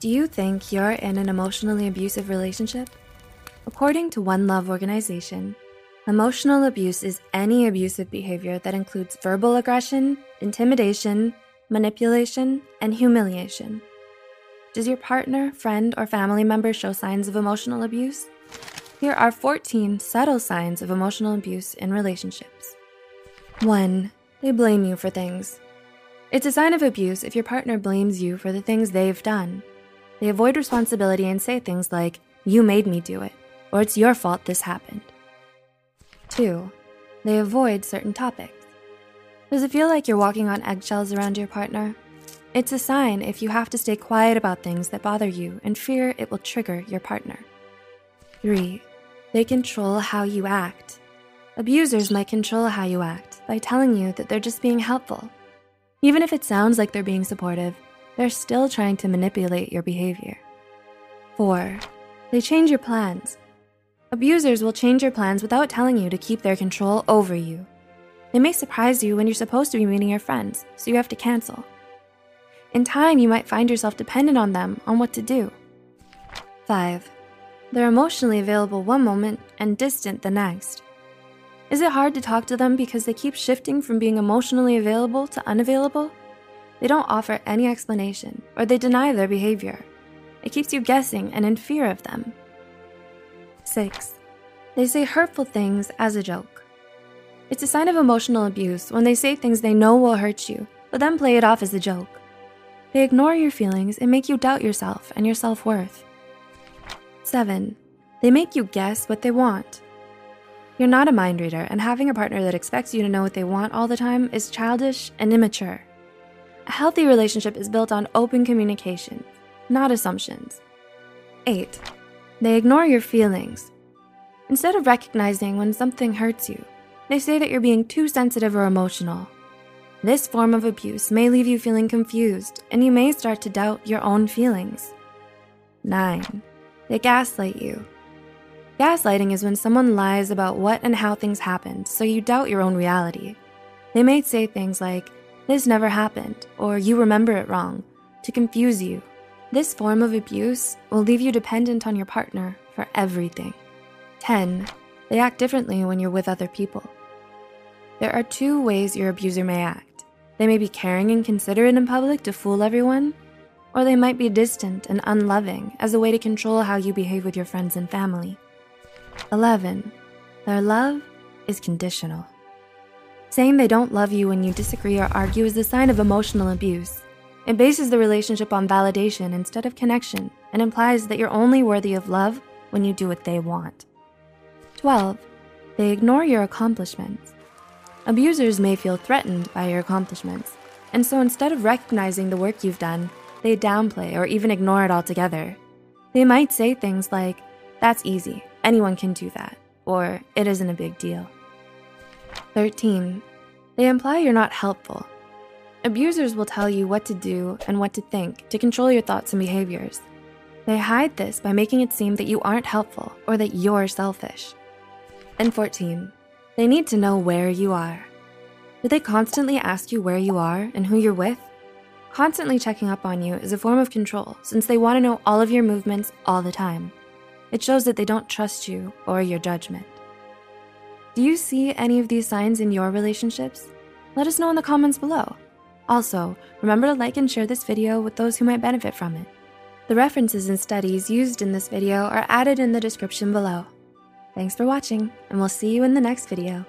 Do you think you're in an emotionally abusive relationship? According to One Love Organization, emotional abuse is any abusive behavior that includes verbal aggression, intimidation, manipulation, and humiliation. Does your partner, friend, or family member show signs of emotional abuse? Here are 14 subtle signs of emotional abuse in relationships. 1. They blame you for things. It's a sign of abuse if your partner blames you for the things they've done. They avoid responsibility and say things like, You made me do it, or it's your fault this happened. Two, they avoid certain topics. Does it feel like you're walking on eggshells around your partner? It's a sign if you have to stay quiet about things that bother you and fear it will trigger your partner. Three, they control how you act. Abusers might control how you act by telling you that they're just being helpful. Even if it sounds like they're being supportive, they're still trying to manipulate your behavior. Four, they change your plans. Abusers will change your plans without telling you to keep their control over you. They may surprise you when you're supposed to be meeting your friends, so you have to cancel. In time, you might find yourself dependent on them on what to do. Five, they're emotionally available one moment and distant the next. Is it hard to talk to them because they keep shifting from being emotionally available to unavailable? They don't offer any explanation or they deny their behavior. It keeps you guessing and in fear of them. 6. They say hurtful things as a joke. It's a sign of emotional abuse when they say things they know will hurt you, but then play it off as a joke. They ignore your feelings and make you doubt yourself and your self worth. 7. They make you guess what they want. You're not a mind reader, and having a partner that expects you to know what they want all the time is childish and immature. A healthy relationship is built on open communication, not assumptions. 8. They ignore your feelings. Instead of recognizing when something hurts you, they say that you're being too sensitive or emotional. This form of abuse may leave you feeling confused, and you may start to doubt your own feelings. 9. They gaslight you. Gaslighting is when someone lies about what and how things happened, so you doubt your own reality. They may say things like, this never happened, or you remember it wrong, to confuse you. This form of abuse will leave you dependent on your partner for everything. 10. They act differently when you're with other people. There are two ways your abuser may act. They may be caring and considerate in public to fool everyone, or they might be distant and unloving as a way to control how you behave with your friends and family. 11. Their love is conditional. Saying they don't love you when you disagree or argue is a sign of emotional abuse. It bases the relationship on validation instead of connection and implies that you're only worthy of love when you do what they want. 12. They ignore your accomplishments. Abusers may feel threatened by your accomplishments, and so instead of recognizing the work you've done, they downplay or even ignore it altogether. They might say things like, That's easy, anyone can do that, or It isn't a big deal. 13. They imply you're not helpful. Abusers will tell you what to do and what to think to control your thoughts and behaviors. They hide this by making it seem that you aren't helpful or that you're selfish. And 14. They need to know where you are. Do they constantly ask you where you are and who you're with? Constantly checking up on you is a form of control since they want to know all of your movements all the time. It shows that they don't trust you or your judgment. Do you see any of these signs in your relationships? Let us know in the comments below. Also, remember to like and share this video with those who might benefit from it. The references and studies used in this video are added in the description below. Thanks for watching, and we'll see you in the next video.